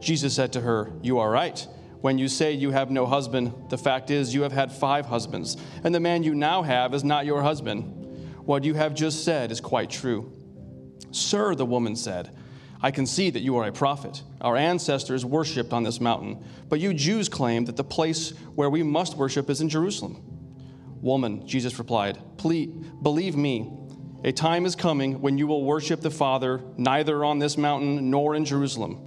Jesus said to her, You are right. When you say you have no husband, the fact is you have had five husbands, and the man you now have is not your husband. What you have just said is quite true. Sir, the woman said, I can see that you are a prophet. Our ancestors worshipped on this mountain, but you Jews claim that the place where we must worship is in Jerusalem. Woman, Jesus replied, Please believe me, a time is coming when you will worship the Father neither on this mountain nor in Jerusalem.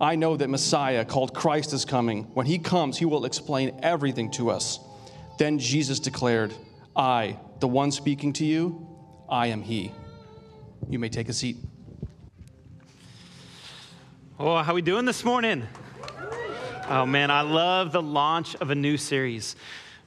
I know that Messiah, called Christ, is coming. When he comes, he will explain everything to us. Then Jesus declared, I, the one speaking to you, I am he. You may take a seat. Oh, how we doing this morning? Oh man, I love the launch of a new series.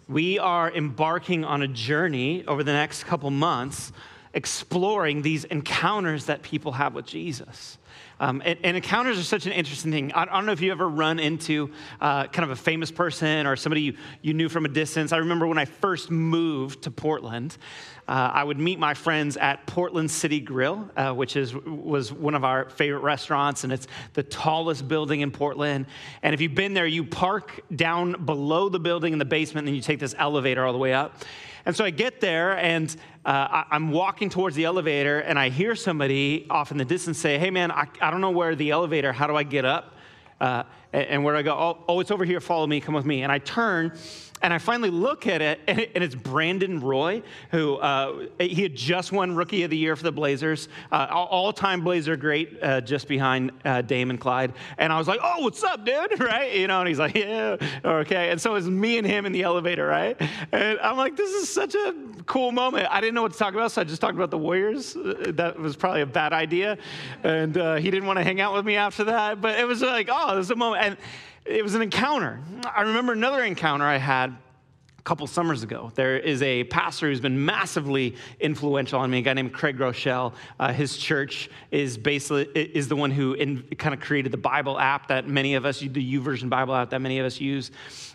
We are embarking on a journey over the next couple months exploring these encounters that people have with Jesus. Um, and, and, encounters are such an interesting thing. I, I don't know if you ever run into uh, kind of a famous person or somebody you, you knew from a distance. I remember when I first moved to Portland, uh, I would meet my friends at Portland City Grill, uh, which is, was one of our favorite restaurants, and it's the tallest building in Portland. And if you've been there, you park down below the building in the basement, and you take this elevator all the way up. And so I get there and uh, I, am walking towards the elevator and I hear somebody off in the distance say, Hey man, I, I don't know where the elevator, how do I get up? Uh, and, and where do I go? Oh, oh, it's over here, follow me, come with me. And I turn and I finally look at it, and, it's Brandon Roy, who uh, he had just won Rookie of the Year for the Blazers, uh, all-time Blazer great, uh, just behind uh, Dame and Clyde. And I was like, "Oh, what's up, dude?" Right? You know, and he's like, "Yeah, okay." And so it's me and him in the elevator, right? And I'm like, "This is such a cool moment." I didn't know what to talk about, so I just talked about the Warriors. Uh, that was probably a bad idea, and uh, he didn't want to hang out with me after that. But it was like, "Oh, this is a moment." And it was an encounter. I remember another encounter I had a couple summers ago. There is a pastor who's been massively influential on me, a guy named Craig Groeschel. Uh, his church is basically is the one who in, kind of created the Bible app that many of us, the YouVersion Bible app that many of us use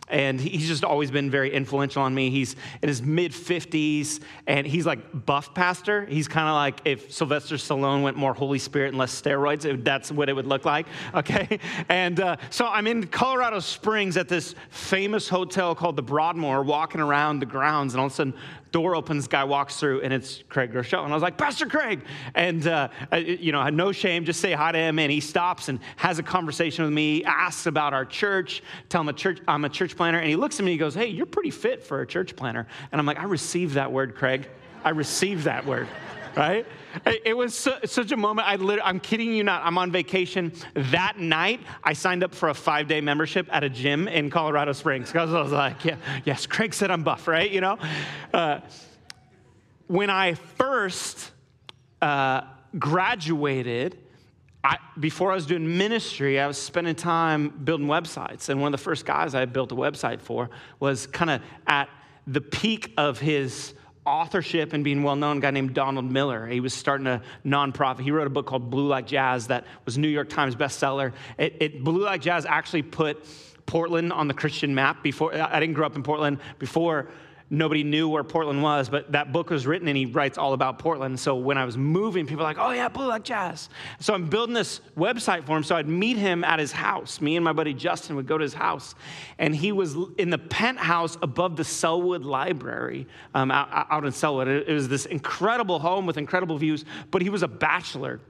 and he's just always been very influential on me. He's in his mid 50s, and he's like buff pastor. He's kind of like if Sylvester Stallone went more Holy Spirit and less steroids, it, that's what it would look like, okay? And uh, so I'm in Colorado Springs at this famous hotel called the Broadmoor, walking around the grounds, and all of a sudden, door opens, guy walks through, and it's Craig Groeschel. And I was like, Pastor Craig. And, uh, you know, no shame, just say hi to him. And he stops and has a conversation with me, asks about our church, tell him a church, I'm a church planner. And he looks at me and he goes, Hey, you're pretty fit for a church planner. And I'm like, I received that word, Craig. I received that word. right? It was su- such a moment. I literally, I'm kidding you not. I'm on vacation. That night, I signed up for a five day membership at a gym in Colorado Springs because I was like, yeah, yes, Craig said I'm buff, right? You know? Uh, when I first uh, graduated, I, before I was doing ministry, I was spending time building websites. And one of the first guys I built a website for was kind of at the peak of his authorship and being well known, guy named Donald Miller. He was starting a nonprofit. He wrote a book called Blue Like Jazz that was New York Times bestseller. It, it Blue Like Jazz actually put Portland on the Christian map before. I didn't grow up in Portland before nobody knew where Portland was, but that book was written and he writes all about Portland. So when I was moving, people were like, oh yeah, Blue Like Jazz. So I'm building this website for him. So I'd meet him at his house. Me and my buddy Justin would go to his house. And he was in the penthouse above the Sellwood Library um, out, out in Sellwood. It was this incredible home with incredible views, but he was a bachelor.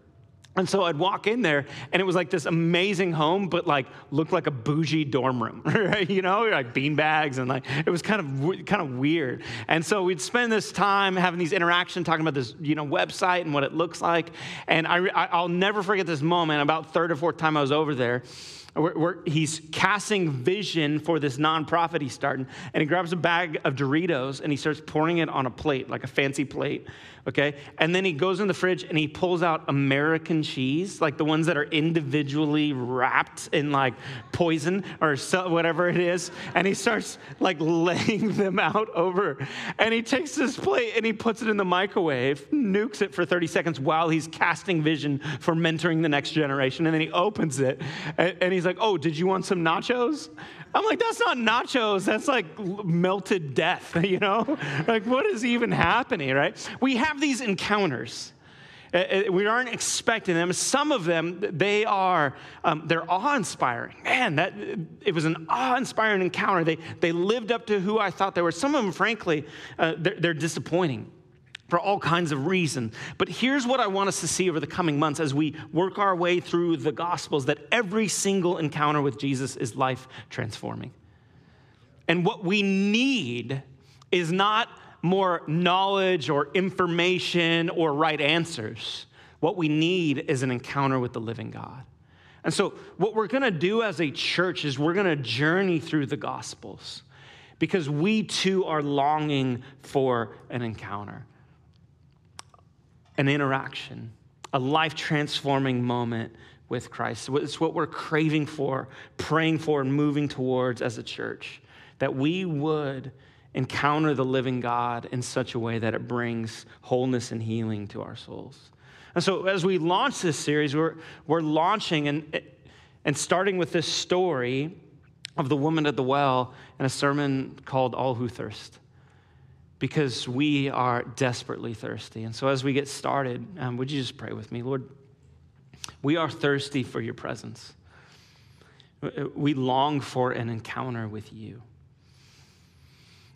And so I'd walk in there, and it was like this amazing home, but like looked like a bougie dorm room, right? You know, like bean bags, and like it was kind of kind of weird. And so we'd spend this time having these interactions, talking about this, you know, website and what it looks like. And I, I'll never forget this moment. About third or fourth time I was over there, where, he's casting vision for this nonprofit he's starting, and he grabs a bag of Doritos and he starts pouring it on a plate, like a fancy plate okay? And then he goes in the fridge and he pulls out American cheese, like the ones that are individually wrapped in like poison or so, whatever it is, and he starts like laying them out over. And he takes this plate and he puts it in the microwave, nukes it for 30 seconds while he's casting vision for mentoring the next generation. And then he opens it and, and he's like, Oh, did you want some nachos? I'm like, that's not nachos. That's like melted death, you know? Like, what is even happening, right? We have these encounters. Uh, uh, we aren't expecting them. Some of them, they are, um, they're awe-inspiring. Man, that it was an awe-inspiring encounter. They, they lived up to who I thought they were. Some of them, frankly, uh, they're, they're disappointing for all kinds of reasons. But here's what I want us to see over the coming months as we work our way through the Gospels that every single encounter with Jesus is life transforming. And what we need is not more knowledge or information or right answers. What we need is an encounter with the living God. And so, what we're gonna do as a church is we're gonna journey through the Gospels because we too are longing for an encounter an interaction, a life transforming moment with Christ. It's what we're craving for, praying for, and moving towards as a church. That we would encounter the living God in such a way that it brings wholeness and healing to our souls. And so, as we launch this series, we're, we're launching and, and starting with this story of the woman at the well and a sermon called All Who Thirst because we are desperately thirsty. And so, as we get started, um, would you just pray with me? Lord, we are thirsty for your presence. We long for an encounter with you.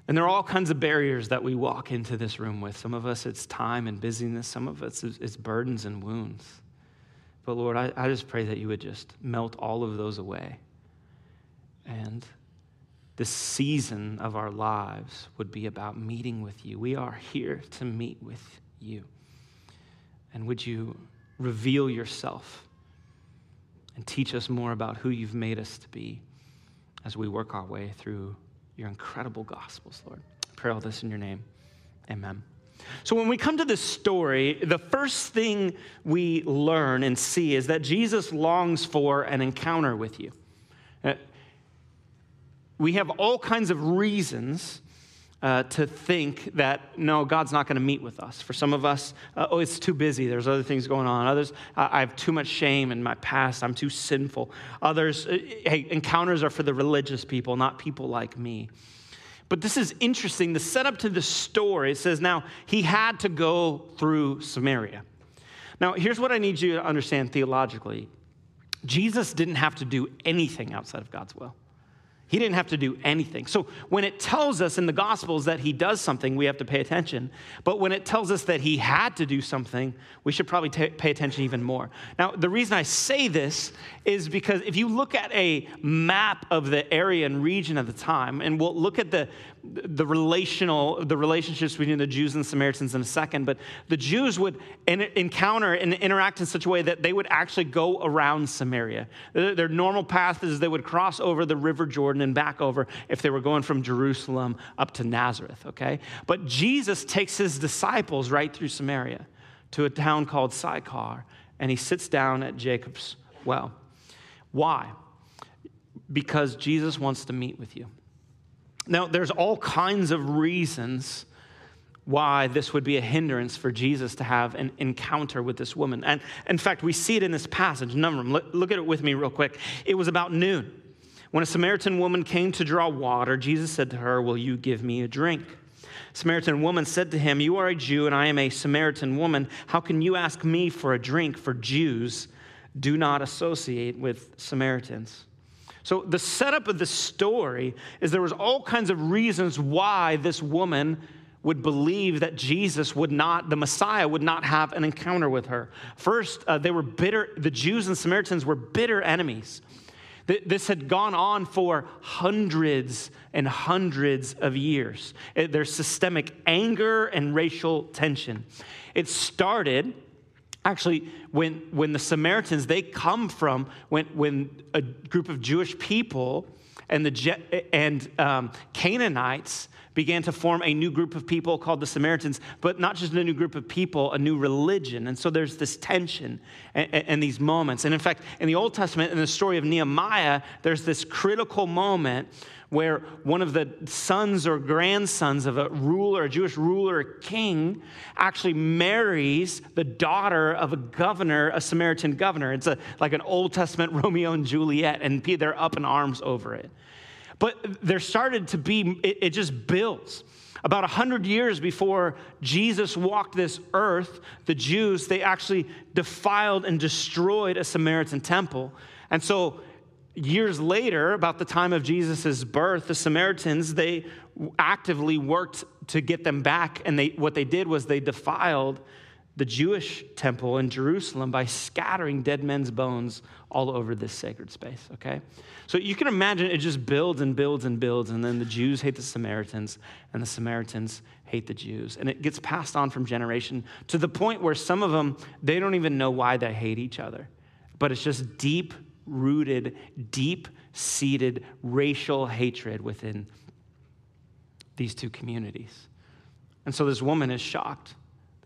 And there are all kinds of barriers that we walk into this room with. Some of us, it's time and busyness. Some of us, it's burdens and wounds. But Lord, I, I just pray that you would just melt all of those away. And this season of our lives would be about meeting with you. We are here to meet with you. And would you reveal yourself and teach us more about who you've made us to be as we work our way through your incredible gospels, Lord. I pray all this in your name. Amen. So, when we come to this story, the first thing we learn and see is that Jesus longs for an encounter with you. We have all kinds of reasons uh, to think that no, God's not going to meet with us. For some of us, uh, oh, it's too busy. There's other things going on. Others, I have too much shame in my past. I'm too sinful. Others, uh, hey, encounters are for the religious people, not people like me. But this is interesting. The setup to the story it says now he had to go through Samaria. Now, here's what I need you to understand theologically Jesus didn't have to do anything outside of God's will. He didn't have to do anything. So when it tells us in the Gospels that he does something, we have to pay attention. But when it tells us that he had to do something, we should probably t- pay attention even more. Now, the reason I say this is because if you look at a map of the area and region of the time, and we'll look at the the relational, the relationships between the Jews and the Samaritans in a second, but the Jews would encounter and interact in such a way that they would actually go around Samaria. Their normal path is they would cross over the River Jordan and back over if they were going from Jerusalem up to Nazareth, okay? But Jesus takes his disciples right through Samaria to a town called Sychar, and he sits down at Jacob's well. Why? Because Jesus wants to meet with you. Now, there's all kinds of reasons why this would be a hindrance for Jesus to have an encounter with this woman. And in fact, we see it in this passage, number them. Look at it with me real quick. It was about noon. When a Samaritan woman came to draw water, Jesus said to her, Will you give me a drink? Samaritan woman said to him, You are a Jew, and I am a Samaritan woman. How can you ask me for a drink? For Jews do not associate with Samaritans. So the setup of the story is there was all kinds of reasons why this woman would believe that Jesus would not, the Messiah would not have an encounter with her. First, uh, they were bitter, the Jews and Samaritans were bitter enemies. This had gone on for hundreds and hundreds of years. There's systemic anger and racial tension. It started actually when, when the samaritans they come from when, when a group of jewish people and the and um, canaanites began to form a new group of people called the samaritans but not just a new group of people a new religion and so there's this tension and, these moments and in fact in the old testament in the story of nehemiah there's this critical moment where one of the sons or grandsons of a ruler, a Jewish ruler, a king, actually marries the daughter of a governor, a Samaritan governor. It's a, like an Old Testament Romeo and Juliet, and they're up in arms over it. But there started to be, it, it just builds. About 100 years before Jesus walked this earth, the Jews, they actually defiled and destroyed a Samaritan temple. And so years later, about the time of Jesus' birth, the Samaritans, they actively worked to get them back. And they, what they did was they defiled the Jewish temple in Jerusalem by scattering dead men's bones all over this sacred space, okay? So you can imagine it just builds and builds and builds, and then the Jews hate the Samaritans, and the Samaritans hate the Jews. And it gets passed on from generation to the point where some of them, they don't even know why they hate each other. But it's just deep rooted, deep seated racial hatred within these two communities. And so this woman is shocked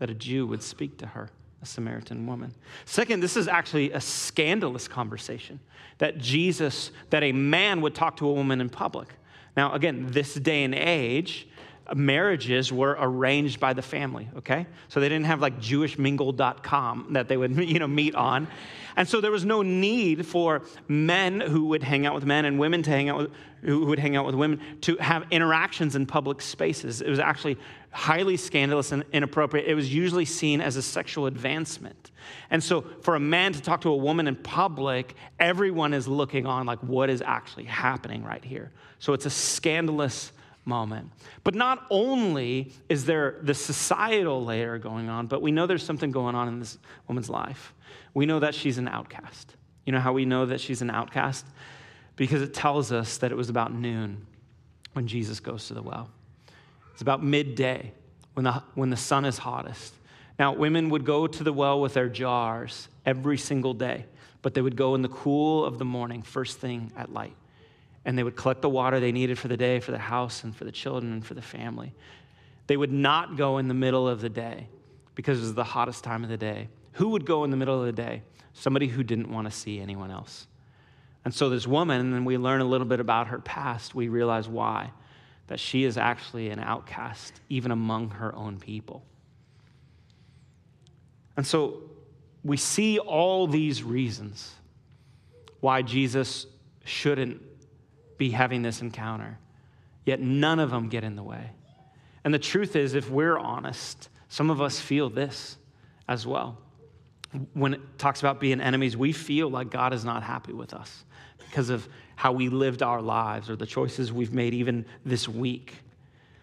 that a Jew would speak to her, a Samaritan woman. Second, this is actually a scandalous conversation that Jesus, that a man would talk to a woman in public. Now, again, this day and age, marriages were arranged by the family, okay? So they didn't have like jewishmingle.com that they would, you know, meet on. And so there was no need for men who would hang out with men and women to hang out with, who would hang out with women to have interactions in public spaces. It was actually highly scandalous and inappropriate. It was usually seen as a sexual advancement. And so for a man to talk to a woman in public, everyone is looking on like what is actually happening right here. So it's a scandalous moment. But not only is there the societal layer going on, but we know there's something going on in this woman's life. We know that she's an outcast. You know how we know that she's an outcast? Because it tells us that it was about noon when Jesus goes to the well. It's about midday when the, when the sun is hottest. Now, women would go to the well with their jars every single day, but they would go in the cool of the morning, first thing at light and they would collect the water they needed for the day, for the house, and for the children, and for the family. They would not go in the middle of the day because it was the hottest time of the day. Who would go in the middle of the day? Somebody who didn't want to see anyone else. And so, this woman, and we learn a little bit about her past, we realize why. That she is actually an outcast, even among her own people. And so, we see all these reasons why Jesus shouldn't be having this encounter. Yet none of them get in the way. And the truth is, if we're honest, some of us feel this as well. When it talks about being enemies, we feel like God is not happy with us because of how we lived our lives or the choices we've made even this week.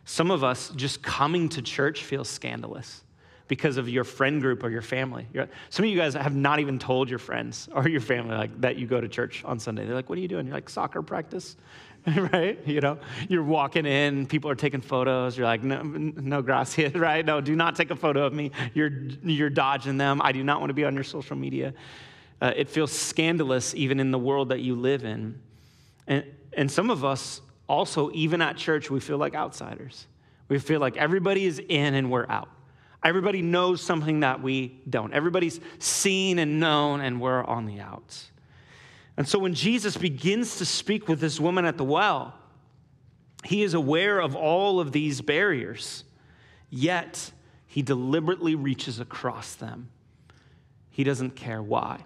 Some of us just coming to church feels scandalous because of your friend group or your family. Some of you guys have not even told your friends or your family like that you go to church on Sunday. They're like, "What are you doing?" You're like, "Soccer practice." right? You know, you're walking in, people are taking photos. You're like, no, no, gracias, right? No, do not take a photo of me. You're, you're dodging them. I do not want to be on your social media. Uh, it feels scandalous even in the world that you live in. And, and some of us also, even at church, we feel like outsiders. We feel like everybody is in and we're out. Everybody knows something that we don't. Everybody's seen and known, and we're on the outs. And so when Jesus begins to speak with this woman at the well, he is aware of all of these barriers, yet he deliberately reaches across them. He doesn't care why,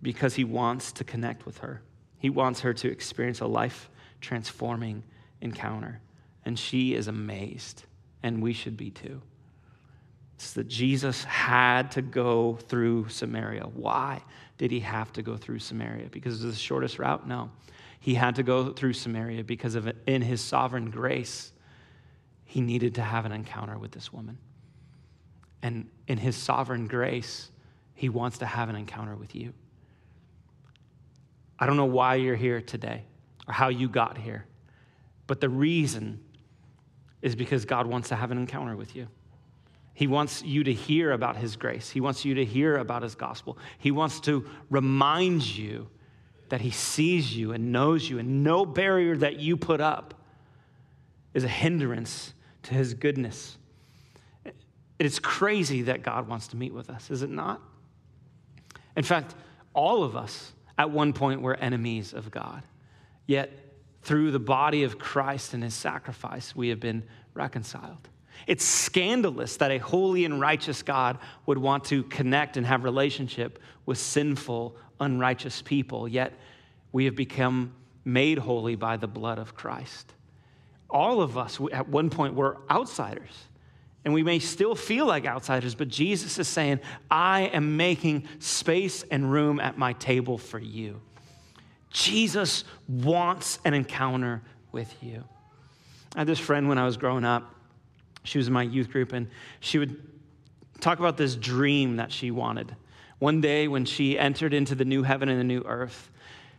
because he wants to connect with her. He wants her to experience a life transforming encounter. And she is amazed, and we should be too. It's that Jesus had to go through Samaria. Why did he have to go through Samaria? Because it was the shortest route? No. He had to go through Samaria because of it. in his sovereign grace, he needed to have an encounter with this woman. And in his sovereign grace, he wants to have an encounter with you. I don't know why you're here today or how you got here, but the reason is because God wants to have an encounter with you. He wants you to hear about His grace. He wants you to hear about His gospel. He wants to remind you that He sees you and knows you, and no barrier that you put up is a hindrance to His goodness. It is crazy that God wants to meet with us, is it not? In fact, all of us at one point were enemies of God. Yet, through the body of Christ and His sacrifice, we have been reconciled. It's scandalous that a holy and righteous God would want to connect and have relationship with sinful, unrighteous people, yet we have become made holy by the blood of Christ. All of us at one point were outsiders, and we may still feel like outsiders, but Jesus is saying, I am making space and room at my table for you. Jesus wants an encounter with you. I had this friend when I was growing up she was in my youth group, and she would talk about this dream that she wanted. One day, when she entered into the new heaven and the new earth,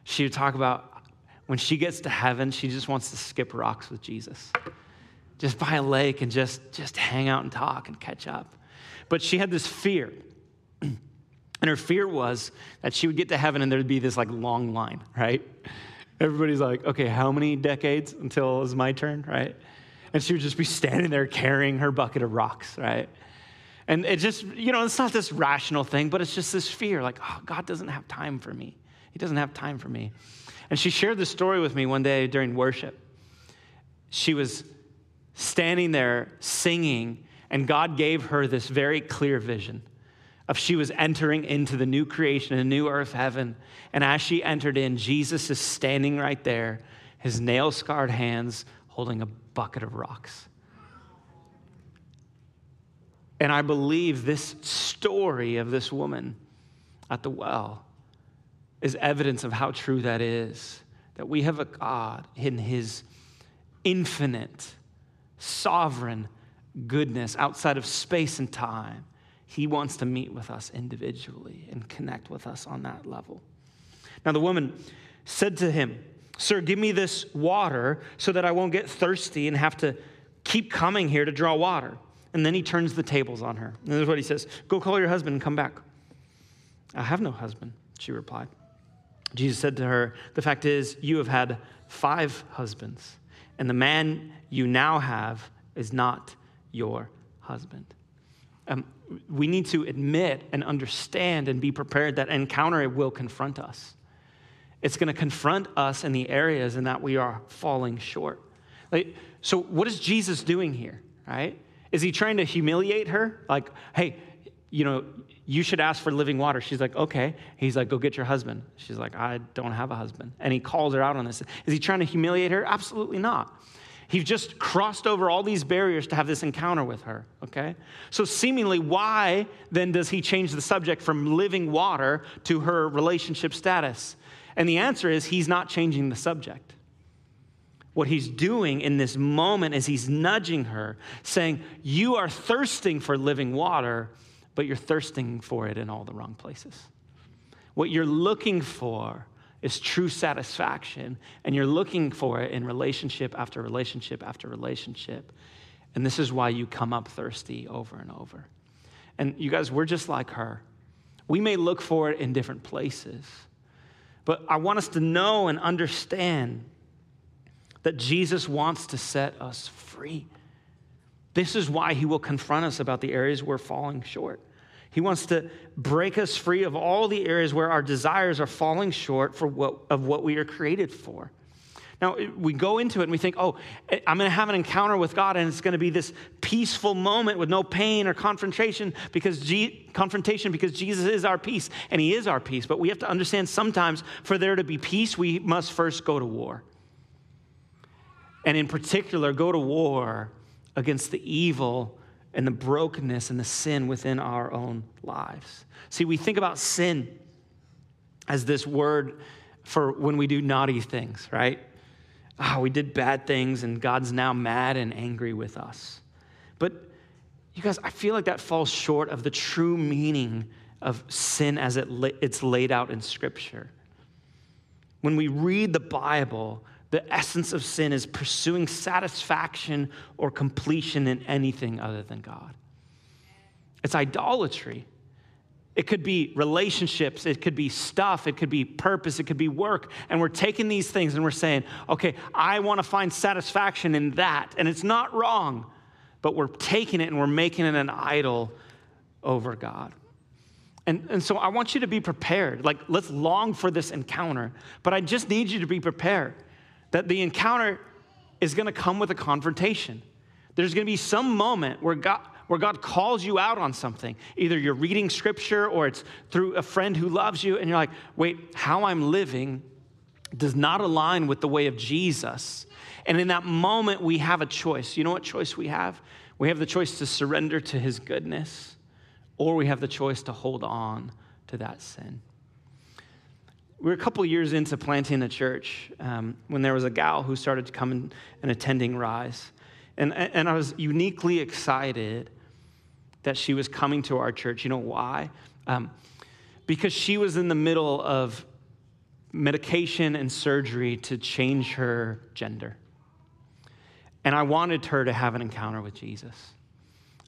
she would talk about when she gets to heaven, she just wants to skip rocks with Jesus, just by a lake and just, just hang out and talk and catch up. But she had this fear. And her fear was that she would get to heaven and there'd be this like long line, right? Everybody's like, okay, how many decades until it's my turn, right? and she would just be standing there carrying her bucket of rocks, right? And it just, you know, it's not this rational thing, but it's just this fear like, oh, God doesn't have time for me. He doesn't have time for me. And she shared this story with me one day during worship. She was standing there singing, and God gave her this very clear vision of she was entering into the new creation, a new earth, heaven. And as she entered in, Jesus is standing right there, his nail scarred hands holding a bucket of rocks. And I believe this story of this woman at the well is evidence of how true that is. That we have a God in his infinite, sovereign goodness outside of space and time. He wants to meet with us individually and connect with us on that level. Now, the woman said to him, Sir, give me this water so that I won't get thirsty and have to keep coming here to draw water. And then he turns the tables on her. And this is what he says Go call your husband and come back. I have no husband, she replied. Jesus said to her, The fact is, you have had five husbands, and the man you now have is not your husband. Um, we need to admit and understand and be prepared that encounter will confront us. It's going to confront us in the areas in that we are falling short. Like, so, what is Jesus doing here, right? Is he trying to humiliate her? Like, hey, you know, you should ask for living water. She's like, okay. He's like, go get your husband. She's like, I don't have a husband. And he calls her out on this. Is he trying to humiliate her? Absolutely not. He's just crossed over all these barriers to have this encounter with her, okay? So, seemingly, why then does he change the subject from living water to her relationship status? And the answer is he's not changing the subject. What he's doing in this moment is he's nudging her, saying, You are thirsting for living water, but you're thirsting for it in all the wrong places. What you're looking for is true satisfaction, and you're looking for it in relationship after relationship after relationship. And this is why you come up thirsty over and over. And you guys, we're just like her. We may look for it in different places, but I want us to know and understand that Jesus wants to set us free. This is why he will confront us about the areas we're falling short. He wants to break us free of all the areas where our desires are falling short for what, of what we are created for. Now, we go into it and we think, oh, I'm going to have an encounter with God and it's going to be this peaceful moment with no pain or confrontation because, G- confrontation because Jesus is our peace and He is our peace. But we have to understand sometimes for there to be peace, we must first go to war. And in particular, go to war against the evil and the brokenness and the sin within our own lives. See, we think about sin as this word for when we do naughty things, right? Oh, we did bad things and God's now mad and angry with us. But you guys, I feel like that falls short of the true meaning of sin as it, it's laid out in Scripture. When we read the Bible, the essence of sin is pursuing satisfaction or completion in anything other than God. It's idolatry. It could be relationships, it could be stuff, it could be purpose, it could be work. And we're taking these things and we're saying, okay, I want to find satisfaction in that. And it's not wrong, but we're taking it and we're making it an idol over God. And, and so I want you to be prepared. Like, let's long for this encounter, but I just need you to be prepared that the encounter is going to come with a confrontation. There's going to be some moment where God, where God calls you out on something. Either you're reading scripture or it's through a friend who loves you, and you're like, wait, how I'm living does not align with the way of Jesus. And in that moment, we have a choice. You know what choice we have? We have the choice to surrender to his goodness, or we have the choice to hold on to that sin we were a couple years into planting a church um, when there was a gal who started to come and, attending Rise. And, and I was uniquely excited that she was coming to our church. You know why? Um, because she was in the middle of medication and surgery to change her gender. And I wanted her to have an encounter with Jesus.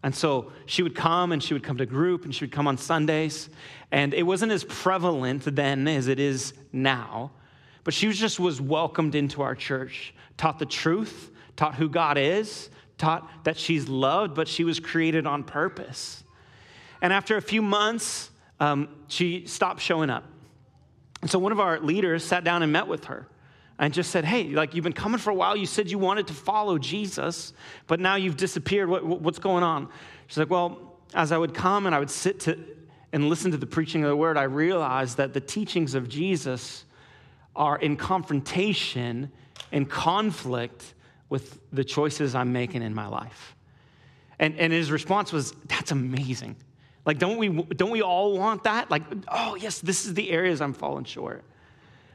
And so she would come and she would come to group and she would come on Sundays. And it wasn't as prevalent then as it is now. But she just was welcomed into our church, taught the truth, taught who God is, taught that she's loved, but she was created on purpose. And after a few months, um, she stopped showing up. And so one of our leaders sat down and met with her and just said, Hey, like you've been coming for a while. You said you wanted to follow Jesus, but now you've disappeared. What, what's going on? She's like, Well, as I would come and I would sit to, and listen to the preaching of the word, I realized that the teachings of Jesus are in confrontation and conflict with the choices I'm making in my life. And, and his response was, That's amazing. Like, don't we, don't we all want that? Like, oh, yes, this is the areas I'm falling short.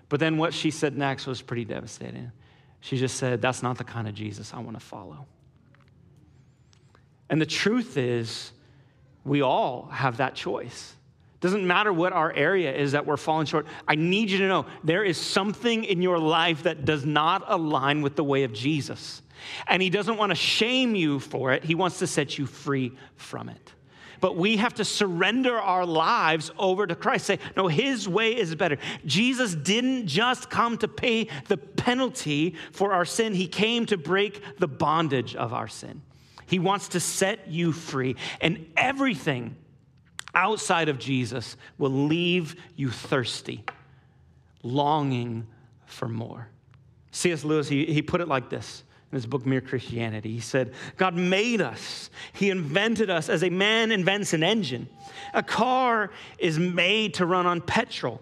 But then what she said next was pretty devastating. She just said, That's not the kind of Jesus I want to follow. And the truth is, we all have that choice. Doesn't matter what our area is that we're falling short. I need you to know there is something in your life that does not align with the way of Jesus. And He doesn't want to shame you for it, He wants to set you free from it but we have to surrender our lives over to Christ. Say, no, His way is better. Jesus didn't just come to pay the penalty for our sin, He came to break the bondage of our sin. He wants to set you free. And everything outside of Jesus will leave you thirsty, longing for more. C.S. Lewis, he, he put it like this in his book, Mere Christianity. He said, God made us, He invented us as a man invents an engine. A car is made to run on petrol,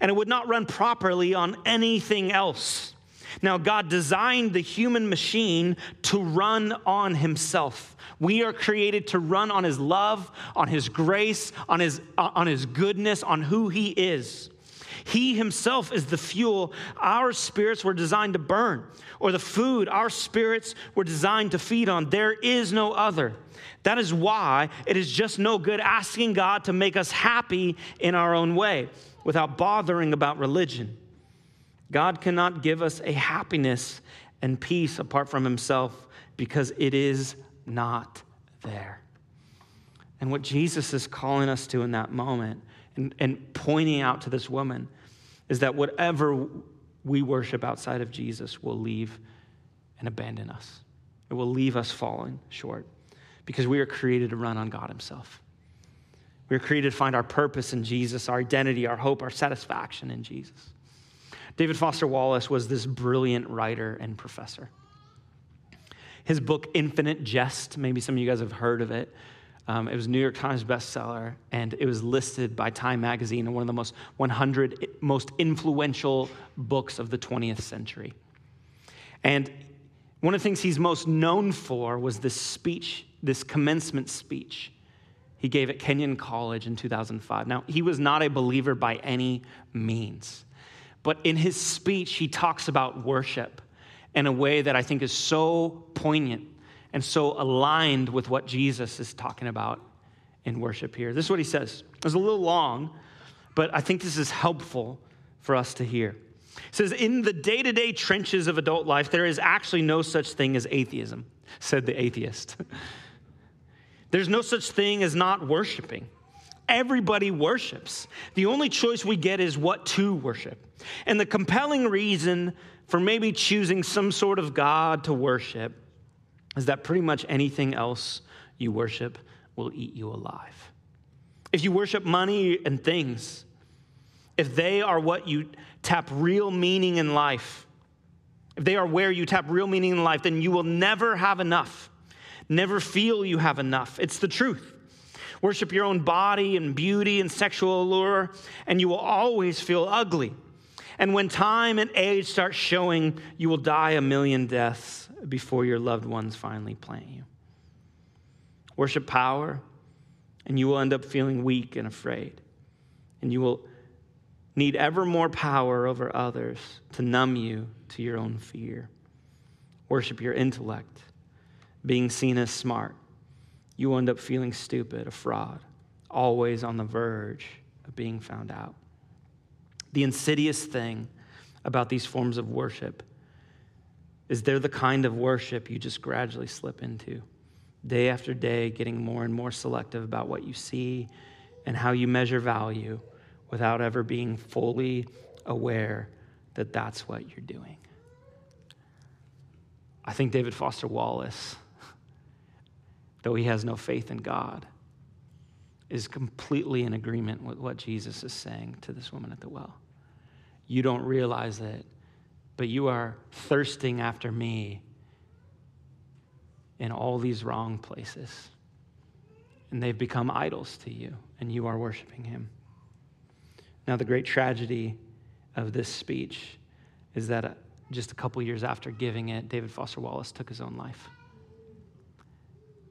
and it would not run properly on anything else. Now, God designed the human machine to run on Himself. We are created to run on His love, on His grace, on His, uh, on his goodness, on who He is. He himself is the fuel our spirits were designed to burn, or the food our spirits were designed to feed on. There is no other. That is why it is just no good asking God to make us happy in our own way without bothering about religion. God cannot give us a happiness and peace apart from Himself because it is not there. And what Jesus is calling us to in that moment and, and pointing out to this woman is that whatever we worship outside of Jesus will leave and abandon us. It will leave us falling short because we are created to run on God Himself. We are created to find our purpose in Jesus, our identity, our hope, our satisfaction in Jesus. David Foster Wallace was this brilliant writer and professor. His book, Infinite Jest, maybe some of you guys have heard of it. Um, it was New York Times bestseller, and it was listed by Time Magazine in one of the most 100 most influential books of the 20th century. And one of the things he's most known for was this speech, this commencement speech he gave at Kenyon College in 2005. Now, he was not a believer by any means, but in his speech, he talks about worship in a way that I think is so poignant and so aligned with what Jesus is talking about in worship here. This is what he says. It's a little long, but I think this is helpful for us to hear. It says, In the day to day trenches of adult life, there is actually no such thing as atheism, said the atheist. There's no such thing as not worshiping. Everybody worships. The only choice we get is what to worship. And the compelling reason for maybe choosing some sort of God to worship is that pretty much anything else you worship will eat you alive. If you worship money and things, if they are what you tap real meaning in life, if they are where you tap real meaning in life, then you will never have enough, never feel you have enough. It's the truth. Worship your own body and beauty and sexual allure, and you will always feel ugly. And when time and age start showing, you will die a million deaths before your loved ones finally plant you. Worship power, and you will end up feeling weak and afraid. And you will need ever more power over others to numb you to your own fear. Worship your intellect, being seen as smart. You will end up feeling stupid, a fraud, always on the verge of being found out. The insidious thing about these forms of worship is they're the kind of worship you just gradually slip into. Day after day, getting more and more selective about what you see and how you measure value without ever being fully aware that that's what you're doing. I think David Foster Wallace, though he has no faith in God, is completely in agreement with what Jesus is saying to this woman at the well. You don't realize it, but you are thirsting after me in all these wrong places. And they've become idols to you, and you are worshiping him. Now, the great tragedy of this speech is that uh, just a couple years after giving it, David Foster Wallace took his own life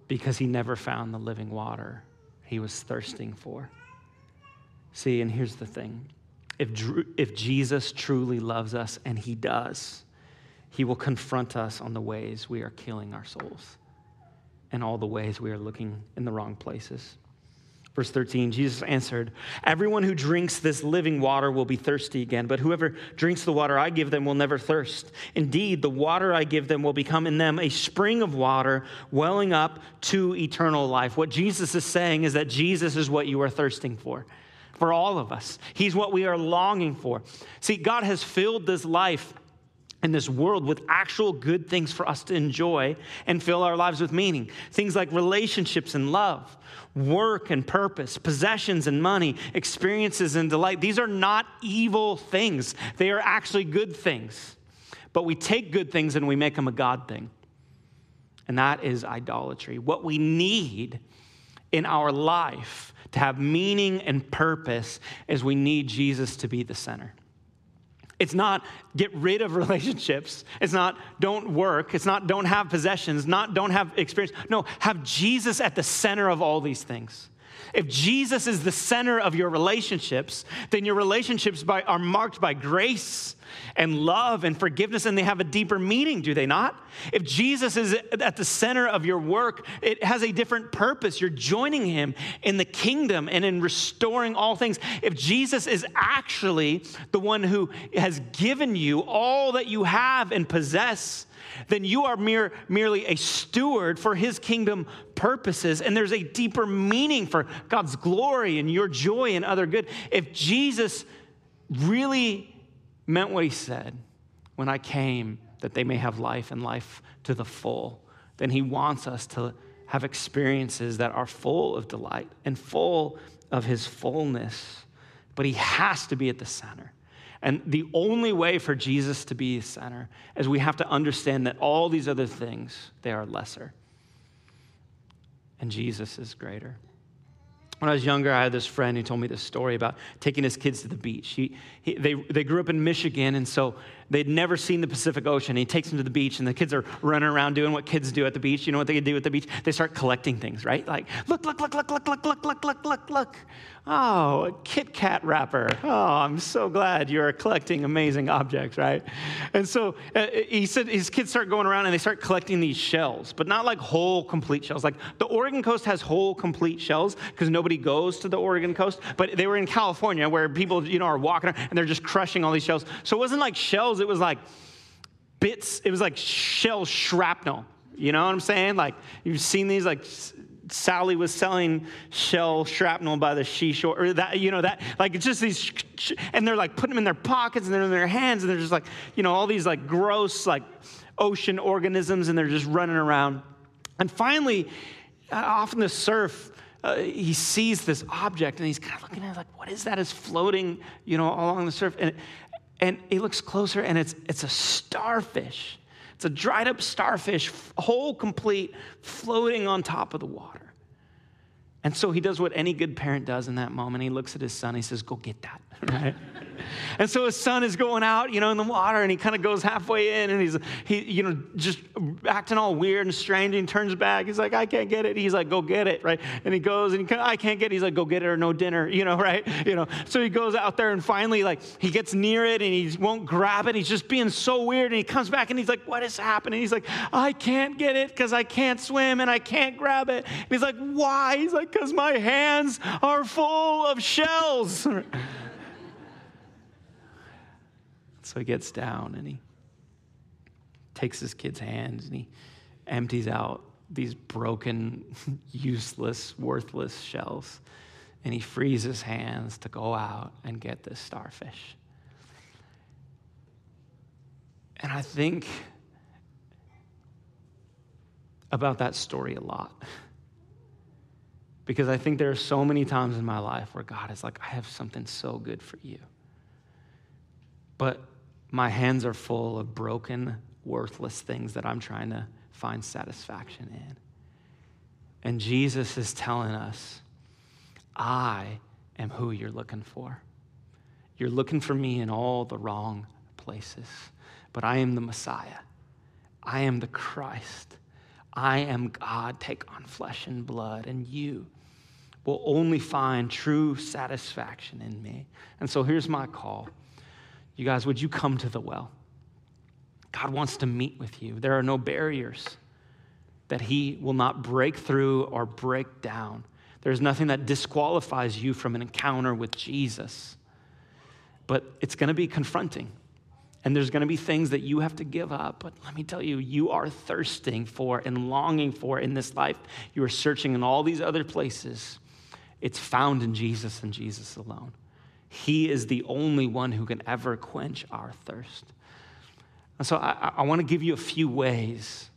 because he never found the living water he was thirsting for. See, and here's the thing if, if Jesus truly loves us, and he does, he will confront us on the ways we are killing our souls and all the ways we are looking in the wrong places. Verse 13, Jesus answered, Everyone who drinks this living water will be thirsty again, but whoever drinks the water I give them will never thirst. Indeed, the water I give them will become in them a spring of water welling up to eternal life. What Jesus is saying is that Jesus is what you are thirsting for for all of us. He's what we are longing for. See, God has filled this life in this world with actual good things for us to enjoy and fill our lives with meaning. Things like relationships and love, work and purpose, possessions and money, experiences and delight. These are not evil things, they are actually good things. But we take good things and we make them a God thing. And that is idolatry. What we need in our life to have meaning and purpose is we need Jesus to be the center. It's not get rid of relationships. It's not don't work. It's not don't have possessions, not don't have experience. No, have Jesus at the center of all these things. If Jesus is the center of your relationships, then your relationships by, are marked by grace and love and forgiveness, and they have a deeper meaning, do they not? If Jesus is at the center of your work, it has a different purpose. You're joining him in the kingdom and in restoring all things. If Jesus is actually the one who has given you all that you have and possess, then you are mere, merely a steward for his kingdom purposes. And there's a deeper meaning for God's glory and your joy and other good. If Jesus really meant what he said when I came, that they may have life and life to the full, then he wants us to have experiences that are full of delight and full of his fullness. But he has to be at the center. And the only way for Jesus to be the center is we have to understand that all these other things, they are lesser. And Jesus is greater. When I was younger, I had this friend who told me this story about taking his kids to the beach. He, he, they, they grew up in Michigan, and so they'd never seen the Pacific Ocean. He takes them to the beach, and the kids are running around doing what kids do at the beach. You know what they do at the beach? They start collecting things, right? Like, look, look, look, look, look, look, look, look, look, look, look. Oh, a Kit Kat wrapper. Oh, I'm so glad you're collecting amazing objects, right? And so uh, he said his kids start going around and they start collecting these shells, but not like whole, complete shells. Like the Oregon coast has whole, complete shells because nobody goes to the Oregon coast, but they were in California where people, you know, are walking around and they're just crushing all these shells. So it wasn't like shells, it was like bits, it was like shell shrapnel. You know what I'm saying? Like you've seen these like Sally was selling shell shrapnel by the seashore, or that, you know, that, like, it's just these, and they're like putting them in their pockets and they're in their hands, and they're just like, you know, all these like gross, like ocean organisms, and they're just running around. And finally, uh, off in the surf, uh, he sees this object and he's kind of looking at it like, what is that? Is floating, you know, along the surf. And, and he looks closer and it's, it's a starfish. It's a dried up starfish, whole, complete, floating on top of the water. And so he does what any good parent does in that moment. He looks at his son, he says, Go get that, right? And so his son is going out, you know, in the water, and he kind of goes halfway in, and he's, he, you know, just acting all weird and strange, and he turns back. He's like, I can't get it. He's like, Go get it, right? And he goes, and he, I can't get it. He's like, Go get it or no dinner, you know, right? You know, so he goes out there, and finally, like, he gets near it, and he won't grab it. He's just being so weird, and he comes back, and he's like, What is happening? He's like, I can't get it because I can't swim, and I can't grab it. And he's like, Why? He's like, because my hands are full of shells. so he gets down and he takes his kid's hands and he empties out these broken, useless, worthless shells. And he frees his hands to go out and get this starfish. And I think about that story a lot. Because I think there are so many times in my life where God is like, I have something so good for you. But my hands are full of broken, worthless things that I'm trying to find satisfaction in. And Jesus is telling us, I am who you're looking for. You're looking for me in all the wrong places, but I am the Messiah. I am the Christ. I am God, take on flesh and blood, and you will only find true satisfaction in me. And so here's my call. You guys, would you come to the well? God wants to meet with you. There are no barriers that He will not break through or break down. There's nothing that disqualifies you from an encounter with Jesus. But it's going to be confronting. And there's going to be things that you have to give up. But let me tell you, you are thirsting for and longing for in this life. You are searching in all these other places. It's found in Jesus and Jesus alone. He is the only one who can ever quench our thirst. And so I, I want to give you a few ways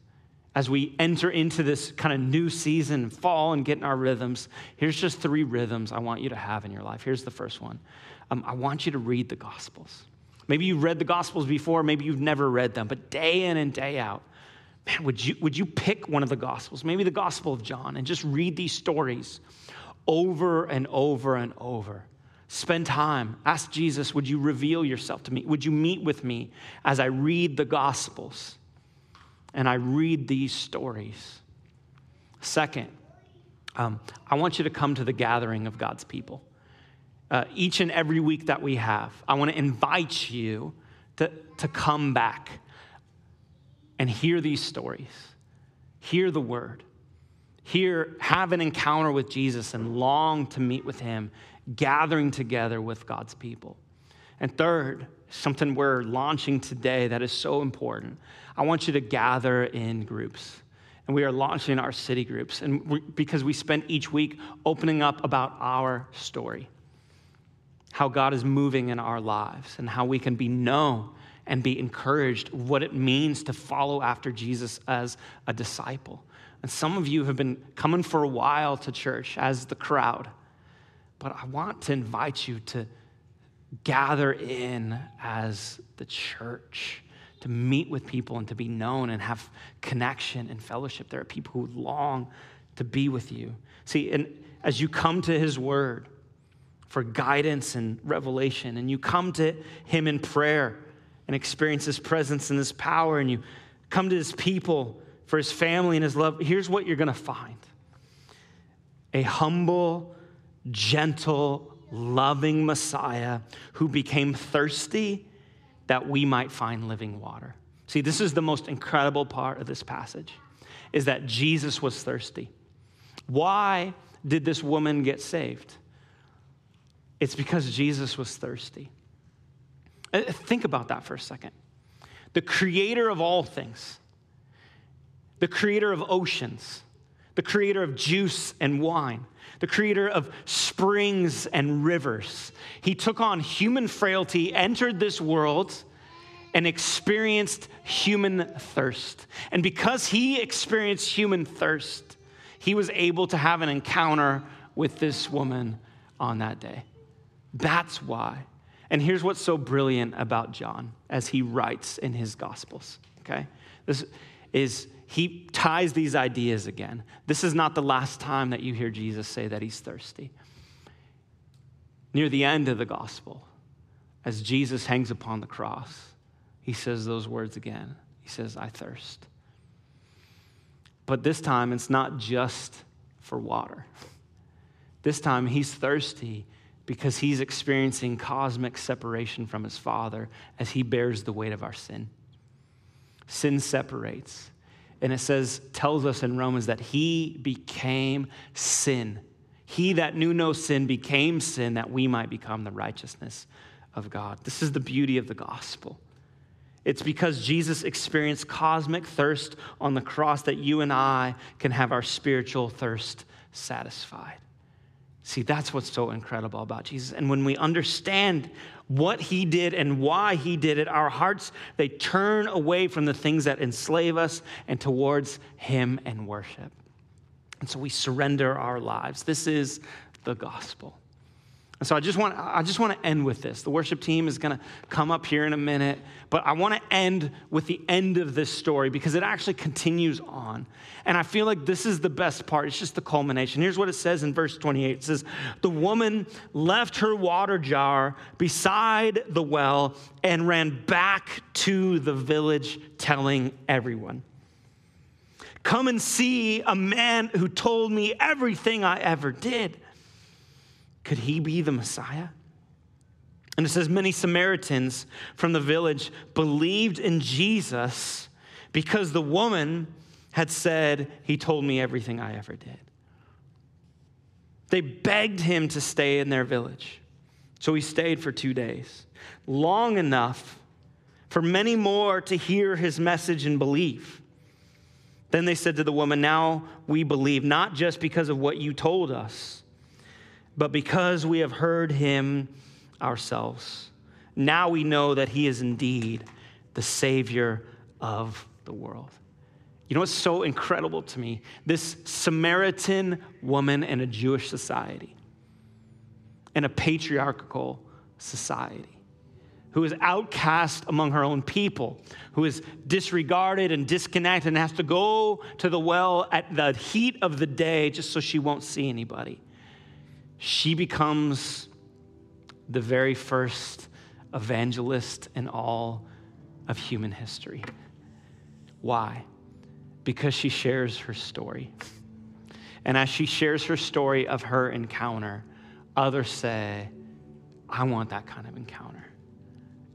as we enter into this kind of new season, fall, and get in our rhythms. Here's just three rhythms I want you to have in your life. Here's the first one um, I want you to read the Gospels. Maybe you've read the Gospels before, maybe you've never read them, but day in and day out, man, would you, would you pick one of the Gospels, maybe the Gospel of John, and just read these stories over and over and over? Spend time. Ask Jesus, would you reveal yourself to me? Would you meet with me as I read the Gospels and I read these stories? Second, um, I want you to come to the gathering of God's people. Uh, each and every week that we have, I want to invite you to, to come back and hear these stories, hear the word, hear, have an encounter with Jesus and long to meet with him, gathering together with God's people. And third, something we're launching today that is so important. I want you to gather in groups. And we are launching our city groups. And we, because we spend each week opening up about our story, how God is moving in our lives, and how we can be known and be encouraged what it means to follow after Jesus as a disciple. And some of you have been coming for a while to church as the crowd, but I want to invite you to gather in as the church to meet with people and to be known and have connection and fellowship. There are people who long to be with you. See, and as you come to his word for guidance and revelation, and you come to him in prayer and experience his presence and his power, and you come to his people for his family and his love, here's what you're going to find a humble, gentle, loving Messiah who became thirsty that we might find living water. See, this is the most incredible part of this passage is that Jesus was thirsty. Why did this woman get saved? It's because Jesus was thirsty. Uh, think about that for a second. The creator of all things, the creator of oceans, the creator of juice and wine, the creator of springs and rivers. He took on human frailty, entered this world, and experienced human thirst. And because he experienced human thirst, he was able to have an encounter with this woman on that day. That's why. And here's what's so brilliant about John as he writes in his Gospels, okay? This is he ties these ideas again. This is not the last time that you hear Jesus say that he's thirsty. Near the end of the gospel, as Jesus hangs upon the cross, he says those words again. He says, I thirst. But this time, it's not just for water. This time, he's thirsty because he's experiencing cosmic separation from his Father as he bears the weight of our sin. Sin separates. And it says, tells us in Romans that he became sin. He that knew no sin became sin that we might become the righteousness of God. This is the beauty of the gospel. It's because Jesus experienced cosmic thirst on the cross that you and I can have our spiritual thirst satisfied. See, that's what's so incredible about Jesus. And when we understand what he did and why he did it, our hearts, they turn away from the things that enslave us and towards him and worship. And so we surrender our lives. This is the gospel. And so I just want I just want to end with this. The worship team is going to come up here in a minute, but I want to end with the end of this story because it actually continues on. And I feel like this is the best part. It's just the culmination. Here's what it says in verse 28. It says, "The woman left her water jar beside the well and ran back to the village telling everyone." Come and see a man who told me everything I ever did. Could he be the Messiah? And it says, many Samaritans from the village believed in Jesus because the woman had said, He told me everything I ever did. They begged him to stay in their village. So he stayed for two days, long enough for many more to hear his message and believe. Then they said to the woman, Now we believe, not just because of what you told us but because we have heard him ourselves. Now we know that he is indeed the Savior of the world. You know what's so incredible to me? This Samaritan woman in a Jewish society, in a patriarchal society, who is outcast among her own people, who is disregarded and disconnected and has to go to the well at the heat of the day just so she won't see anybody she becomes the very first evangelist in all of human history. Why? Because she shares her story. And as she shares her story of her encounter, others say, I want that kind of encounter.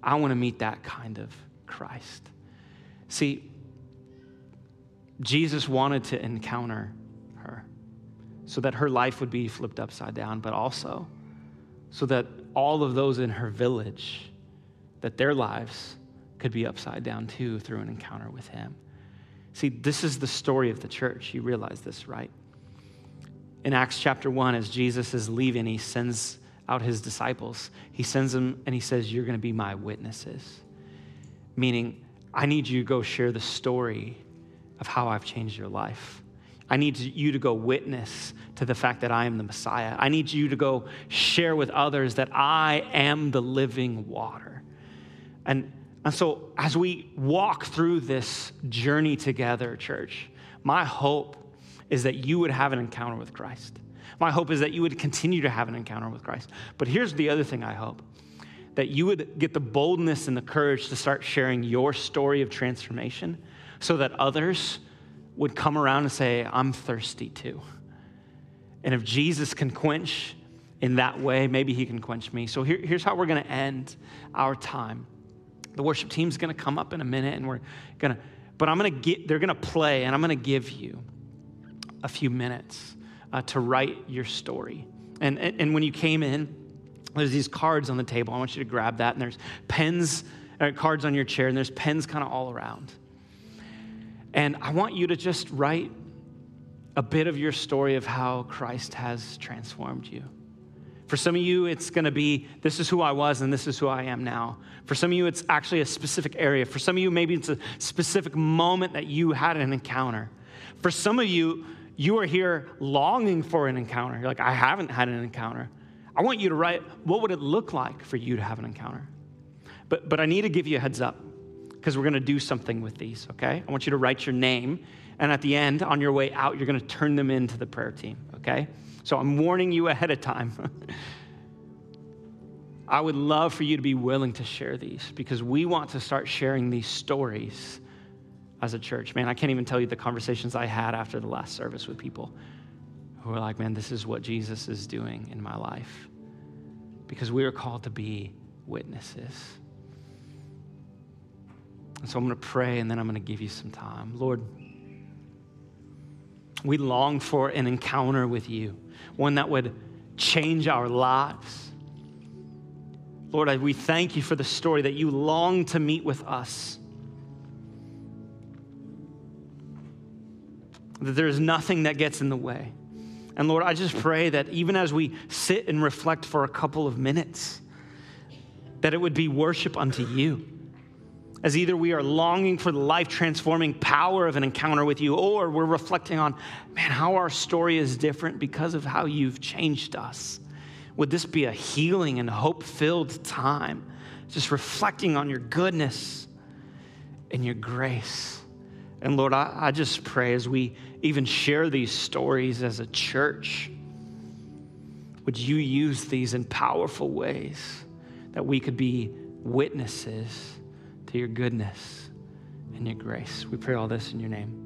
I want to meet that kind of Christ. See, Jesus wanted to encounter so that her life would be flipped upside down, but also so that all of those in her village, that their lives could be upside down too through an encounter with him. See, this is the story of the church. You realize this, right? In Acts chapter 1, as Jesus is leaving, he sends out his disciples. He sends them and he says, You're going to be my witnesses. Meaning, I need you to go share the story of how I've changed your life. I need you to go witness to the fact that I am the Messiah. I need you to go share with others that I am the living water. And, and so, as we walk through this journey together, church, my hope is that you would have an encounter with Christ. My hope is that you would continue to have an encounter with Christ. But here's the other thing I hope that you would get the boldness and the courage to start sharing your story of transformation so that others would come around and say, I'm thirsty too. And if Jesus can quench in that way, maybe he can quench me. So here, here's how we're going to end our time. The worship team's going to come up in a minute and we're going to, but I'm going to get, they're going to play and I'm going to give you a few minutes uh, to write your story. And, and, and when you came in, there's these cards on the table. I want you to grab that. And there's pens, uh, cards on your chair, and there's pens kind of all around. And I want you to just write a bit of your story of how Christ has transformed you. For some of you, it's going to be this is who I was and this is who I am now. For some of you, it's actually a specific area. For some of you, maybe it's a specific moment that you had an encounter. For some of you, you are here longing for an encounter. You're like, I haven't had an encounter. I want you to write what would it look like for you to have an encounter? But, but I need to give you a heads up because we're going to do something with these, okay? I want you to write your name, and at the end, on your way out, you're going to turn them into the prayer team, okay? So I'm warning you ahead of time. I would love for you to be willing to share these because we want to start sharing these stories as a church. Man, I can't even tell you the conversations I had after the last service with people who were like, man, this is what Jesus is doing in my life. Because we are called to be witnesses. And so I'm going to pray and then I'm going to give you some time. Lord, we long for an encounter with you, one that would change our lives. Lord, we thank you for the story that you long to meet with us. That there is nothing that gets in the way. And Lord, I just pray that even as we sit and reflect for a couple of minutes, that it would be worship unto you as either we are longing for the life transforming power of an encounter with you, or we're reflecting on, man, how our story is different because of how you've changed us. Would this be a healing and hope filled time? Just reflecting on your goodness and your grace. And Lord, I, I just pray as we even share these stories as a church, would you use these in powerful ways that we could be witnesses? To your goodness and your grace. We pray all this in your name.